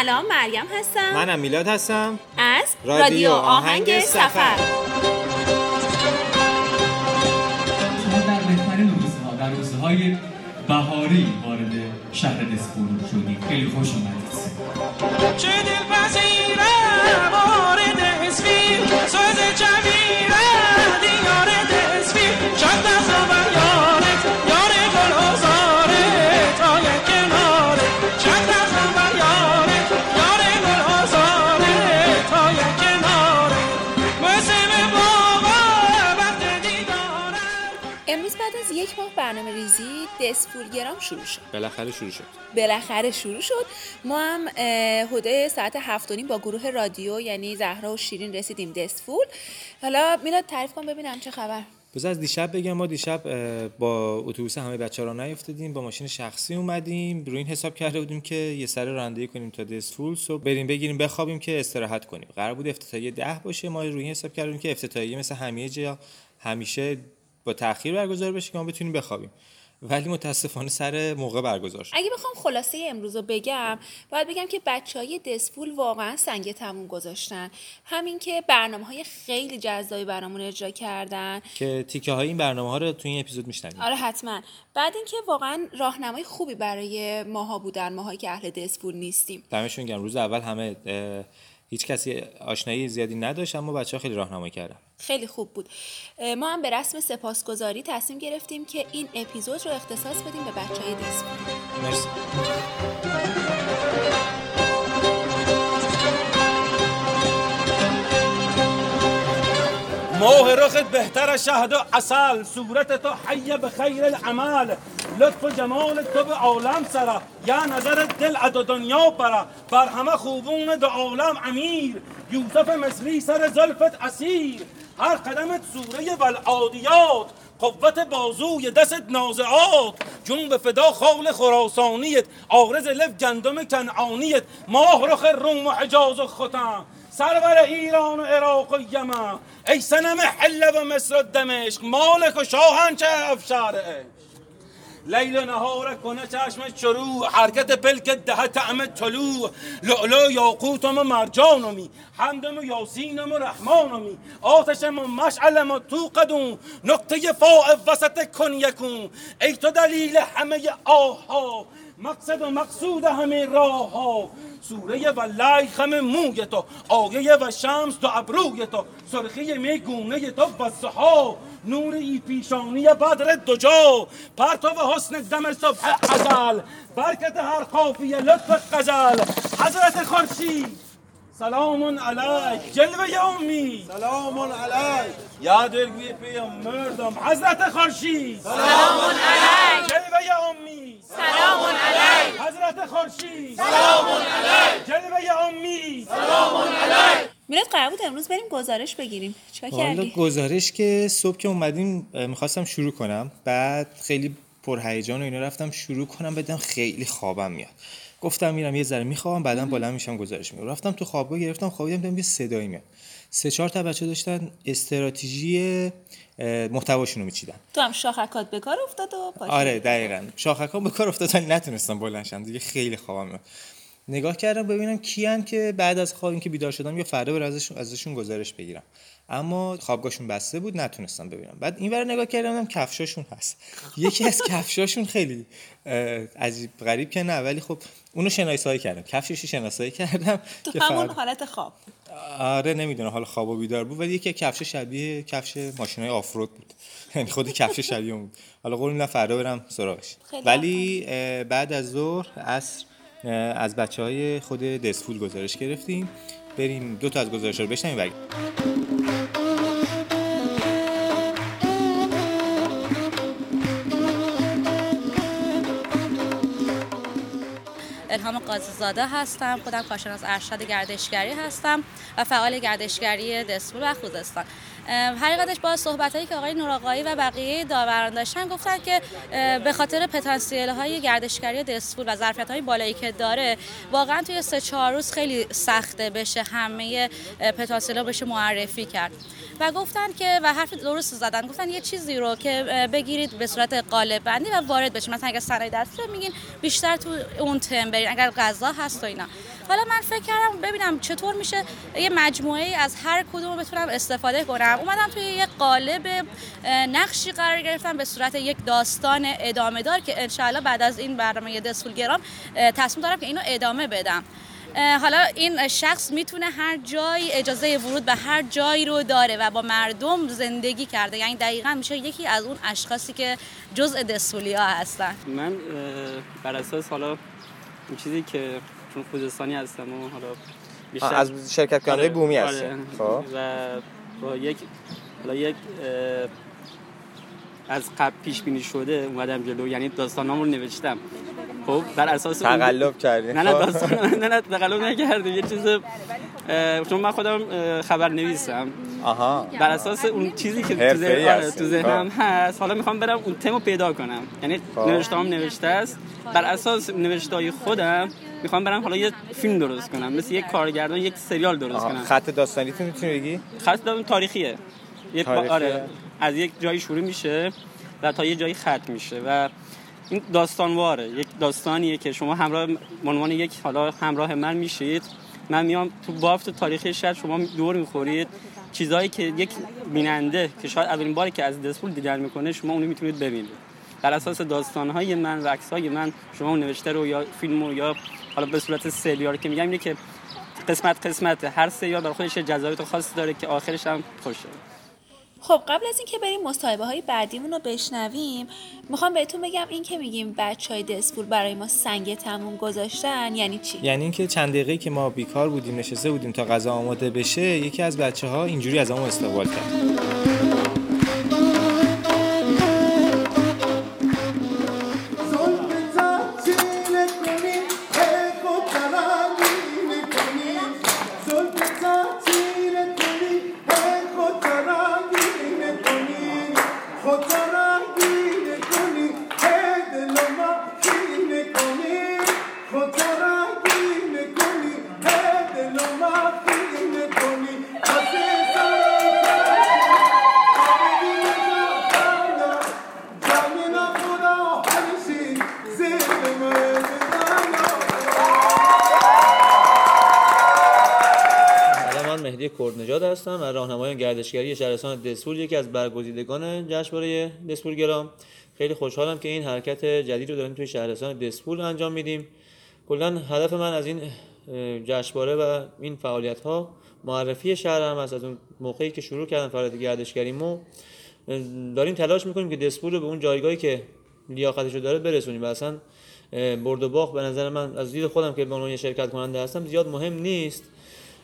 سلام مریم هستم. منم میلاد هستم. از رادیو آهنگ سفر. شما در بهترین روزها در روزهای بهاری وارد شهر دسپول شدید خیلی خوش اومدید. چه دلپذیره ریزی دسفولگرام شروع شد. بالاخره شروع شد. بالاخره شروع شد. ما هم حدود ساعت هفت و نیم با گروه رادیو یعنی زهرا و شیرین رسیدیم دسفول حالا میلاد تعریف کن ببینم چه خبر. بذار از دیشب بگم ما دیشب با اتوبوس همه بچه را نیفتادیم با ماشین شخصی اومدیم. روی این حساب کرده بودیم که یه سر رانندگی کنیم تا دسفول صبح بریم بگیریم بخوابیم که استراحت کنیم. قرار بود افتتاحیه ده باشه. ما روی این حساب کردیم که افتتاحیه مثل همه جا همیشه با تاخیر برگزار بشه که ما بتونیم بخوابیم. ولی متاسفانه سر موقع برگزار شد. اگه بخوام خلاصه امروز رو بگم باید بگم که بچه های دسفول واقعا سنگ تموم گذاشتن. همین که برنامه های خیلی جذابی برامون اجرا کردن. که تیکه های این برنامه ها رو توی این اپیزود میشنویم. آره حتما. بعد اینکه واقعا راهنمای خوبی برای ماها بودن ماهایی که اهل دسفول نیستیم. دمشون گرم. روز اول همه هیچ کسی آشنایی زیادی نداشت اما بچه ها خیلی راهنمایی کردن. خیلی خوب بود. ما هم به رسم سپاسگزاری تصمیم گرفتیم که این اپیزود رو اختصاص بدیم به بچه های دسفول مرسی. ماه رخت بهتر شهد و اصل صورت تو حی به خیر العمل. لطف و جمال تو به عالم سره یا نظر دل اد دنیا بره بر همه خوبون دو عالم امیر. یوسف مصری سر زلفت اسیر. هر قدمت سوره والعادیات قوت بازوی دست نازعات. جون به فدا خال خراسانیت آرز لف گندم کنعانیت. ماه رخ روم و حجاز و ختم. سرور ایران و عراق و یمن. ای سنم حله و مصر و دمشق مالک و شاهنشه افشار لیل و نهار کنه چشم شروع حرکت پلک ده طعم طلوع لؤلؤ یاقوتم و مرجانمی حمدم و یاسینم و رحمانمی آتشم و مشعلم و تو قدون نقطه فاء وسط کن یکون ای تو دلیل همه آها. مقصد و مقصود همه راه ها سوره و لی خم موی تو آیه و شمس تو ابروی تو سرخی می گونه تو و سها نور ای پیشانی بدر دجا. پرتو و حسن دم صبح ازل. برکت هر قافیه لطف غزل حضرت خورشید. سلام علیک جلوه امی سلام علیک یا دلگوی پیامبردم حضرت خورشید سلام علیک جلوه امی سلام علیک حضرت خورشید سلام علیک جلوه امی میلاد قرار بود امروز بریم گزارش بگیریم چیکار کردی گزارش که صبح که اومدیم می‌خواستم شروع کنم بعد خیلی پرهیجان و اینا رفتم شروع کنم بدم خیلی خوابم میاد گفتم میرم یه ذره می‌خوام بعدا بلند میشم گزارش میگم رفتم تو خوابگاه گرفتم خوابیدم دیدم یه صدایی میاد. سه چهار تا بچه داشتن استراتژی محتواشون رو میچیدن. تو هم شاخکات به کار افتاد و پاشی. آره دقیقا. شاخکان به کار افتاد ولی نتونستم بلنشم دیگه خیلی خوابم نگاه کردم ببینم کیان که بعد از خواب اینکه بیدار شدم یا فردا بر ازشون ازشون گزارش بگیرم. اما خوابگاهشون بسته بود نتونستم ببینم. بعد این ور نگاه کردم کفشاشون هست. یکی از کفشاشون خیلی عجیب غریب که نه ولی خب اونو شناسایی کردم. کفشش شناسایی کردم تو که همون حالت خواب. آره نمی‌دونم حالا خواب و بیدار بود ولی یکی کفش شبیه کفش ماشین های آفرود بود. یعنی خود کفش شبیه اون بود. حالا قول میدم فردا برم سراغش. ولی بعد از ظهر عصر از بچه های خود دسفول گزارش گرفتیم. بریم دو تا از گزارش رو بشنویم بریم الهام قاضی زاده هستم. خودم کارشناس ارشد گردشگری هستم و فعال گردشگری دسپول و خوزستان. حقیقتش با صحبت هایی که آقای نوراقایی و بقیه داوران داشتن گفتن که به خاطر پتانسیل های گردشگری دسپول و ظرفیت های بالایی که داره واقعا توی سه چهار روز خیلی سخته بشه همه پتانسیل ها بشه معرفی کرد. و گفتن که و حرف درست زدن گفتن یه چیزی رو که بگیرید به صورت قالب بندی و وارد بشه مثلا اگه صنایع دستی رو میگین بیشتر تو اون تم برید اگر غذا هست و اینا. حالا من فکر کردم ببینم چطور میشه یه مجموعه از هر کدوم بتونم استفاده کنم. اومدم توی یه قالب نقشی قرار گرفتم به صورت یک داستان ادامه دار که انشاءالله بعد از این برنامه دسفول گرام تصمیم دارم که اینو ادامه بدم. حالا این شخص می‌تونه هر جایی اجازه ورود به هر جایی رو داره و با مردم زندگی کرده. یعنی دقیقا میشه یکی از اون اشخاصی که جزء دسولیا هستن. من بر اساس حالا این چیزی که چون خوزستانی هستم و حالا بیشتر از شرکت کننده آره، بومی آره. هستم خب. و با یک حالا یک از قبل پیش بینی شده اومدم جلو یعنی داستانامو رو نوشتم. خب بر اساس تقلب کردی. نه نه داستان نه نه تقلب نکردیم یه چیز چون من خودم خبر نویسم آها. بر اساس اون چیزی که تو ذهنم آره تو ذهنم هست. حالا می‌خوام برم اون تمو پیدا کنم. یعنی نوشتهام نوشته است. بر اساس نوشتهای خودم می‌خوام برم حالا یه فیلم درست کنم. مثل یک کارگردان یک سریال درست کنم. خط داستانی تو می‌تونی بگی؟ خط داستان تاریخیه. یه آره. از یک جایی شروع میشه و تا یه جایی ختم میشه و این داستانواره. یک داستانیه که شما همراه عنوان یک حالا همراه من میشید. من میام تو بافت تاریخی شهر شما دور می‌خورید. چیزایی که یک بیننده که شاید اولین باری که از دسپول دیدن می‌کنه شما اونو می‌تونید ببینید. بر اساس داستانهای من و عکسهای من شما اون نوشته رو یا فیلم رو یا حالا به صورت سریال که میگم اینه که قسمت قسمت هر سریال برای خودش جذابیت خاصی داره که آخرش هم خوشه. خب قبل از اینکه بریم مصاحبه های بعدیمون رو بشنویم می‌خوام بهتون بگم این که میگیم بچه های دسپول برای ما سنگ تموم گذاشتن یعنی چی؟ یعنی اینکه چند دقیقه که ما بیکار بودیم نشسته بودیم تا غذا آماده بشه یکی از بچه ها اینجوری از استقبال کرد. کردنژاد هستم و راهنمای گردشگری شهرستان دسپول یکی از برگزیدگان جشنواره دسپول گرام خیلی خوشحالم که این حرکت جدید رو داریم توی شهرستان دسپول انجام میدیم. کلا هدف من از این جشنواره و این فعالیت ها معرفی شهرم است از اون موقعی که شروع کردم فعالیت گردشگریمو داریم تلاش می‌کنیم که دسپول رو به اون جایگاهی که لیاقتش رو داره برسونیم. و اصلا برد و باخت به نظر من از دید خودم که به عنوان شرکت کننده هستم زیاد مهم نیست.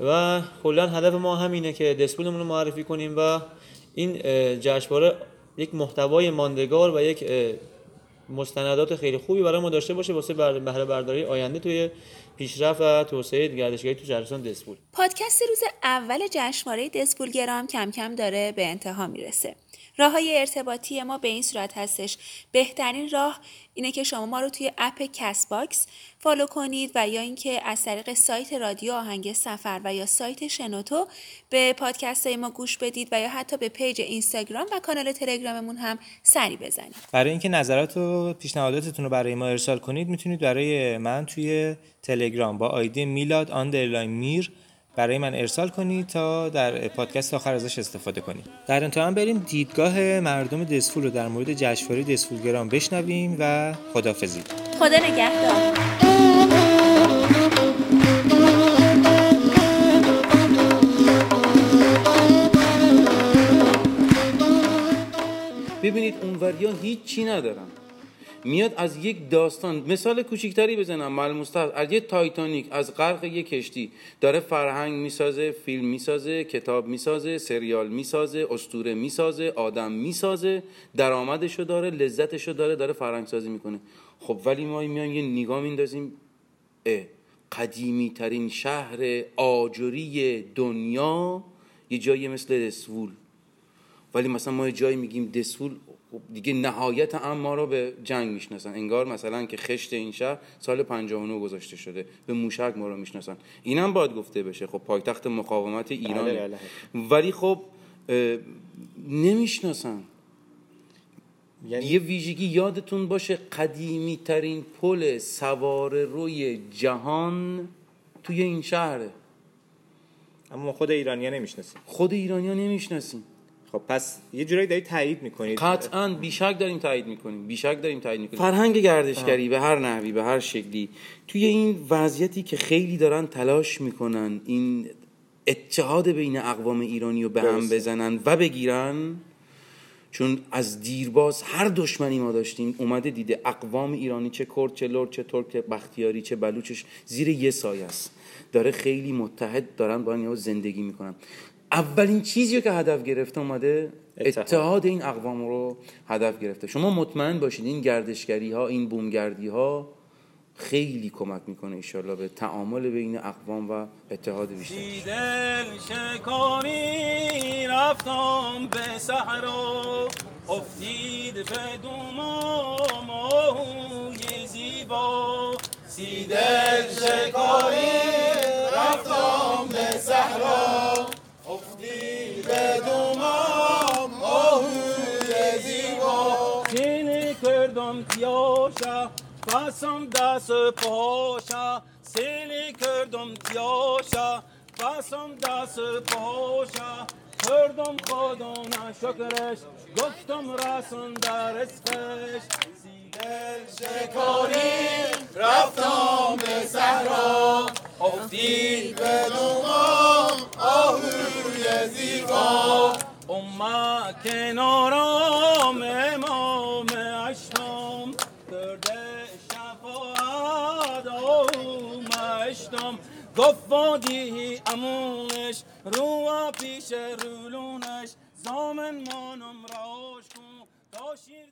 و کلا هدف ما همینه که دزفولمون رو معرفی کنیم و این جشنواره یک محتوای ماندگار و یک مستندات خیلی خوبی برای ما داشته باشه واسه بهره برداری آینده توی پیشرفت و توسعه گردشگری تو شهرستان دزفول. پادکست روز اول جشنواره دزفول گرام کم کم داره به انتها می‌رسه. راه های ارتباطی ما به این صورت هستش. بهترین راه اینه که شما ما رو توی app کست باکس follow کنید و یا اینکه از طریق سایت رادیو آهنگ سفر و یا سایت شنوتو به پادکست های ما گوش بدید و یا حتی به page اینستاگرام و کانال تلگراممون هم سری بزنید. برای اینکه نظرات و پیشنهاداتتون رو برای ما ارسال کنید می‌تونید برای من توی تلگرام با ID میلاد underline میر برای من ارسال کنید تا در پادکست آخر ازش استفاده کنید در انتها بریم دیدگاه مردم دزفول رو در مورد جشنواره دزفولگرام بشنویم و خدافظی خدا نگهدار. ببینید اونوریا هیچی ندارن. میاد از یک داستان. مثال کوچیکتری بزنم معلوم از یه تایتانیک از غرق یک کشتی. داره فرهنگ می‌سازه فیلم می‌سازه کتاب می‌سازه سریال می‌سازه استوره می‌سازه آدم می‌سازه. درآمدشو داره لذتشو داره داره فرهنگ سازی می‌کنه. خب ولی ما میان یه نگاه میندازیم. قدیمی ترین شهر آجری دنیا یه جایی مثل دسوول. ولی مثلا ما یه جایی میگیم دسوول خب دیگه نهایت اما رو به جنگ می‌شناسن. انگار مثلا که خشت این شهر سال 59 گذاشته شده. به موشک ما رو می‌شناسن. اینم باید گفته بشه. خب پایتخت مقاومت ایران بله، بله. ولی خب نمی‌شناسن. یعنی... یه ویژگی یادتون باشه قدیمی ترین پل سوار روی جهان توی این شهره. اما خود ایرانیا نمی‌شناسیم. خود ایرانیا نمی‌شناسیم. خب پس یه جورایی دارید تایید می‌کنید. قطعا بیشک داریم تایید می‌کنیم بیشک داریم تایید می‌کنیم. فرهنگ گردشگری به هر نحوی به هر شکلی توی این وضعیتی که خیلی دارن تلاش می‌کنن این اتحاد بین اقوام ایرانی رو به هم. بزنن و بگیرن چون از دیرباز هر دشمنی ما داشتیم اومده دیده اقوام ایرانی چه کرد چه لرد چه ترک چه بختیاری چه بلوچش زیر یه سایه است. داره خیلی متحد دارن با این زندگی می‌کنن. اولین چیزی رو که هدف گرفته اومده اتحاد. اتحاد این اقوام رو هدف گرفته. شما مطمئن باشید این گردشگری ها این بومگردی ها خیلی کمک می‌کنه ایشالله به تعامل بین اقوام و اتحاد بیشتر. بی دل شکاری رفتم به صحرا. افتید به دومام آهوی زیبا. سی دل شکاری رفتم به صحرا. کردم تیاشا بسم دست پاشا سیلی کردم تیاشا. بسم دست پاشا کردم خدا شکرش. گفتم رسون در اسمش. دل شکاری رفتم به صحرا. افتید به دومام آهوی زیبا. اومد کنارم امام گفت وادی امونش رو پیش رولونش. زامن مانم راش کن تا شیر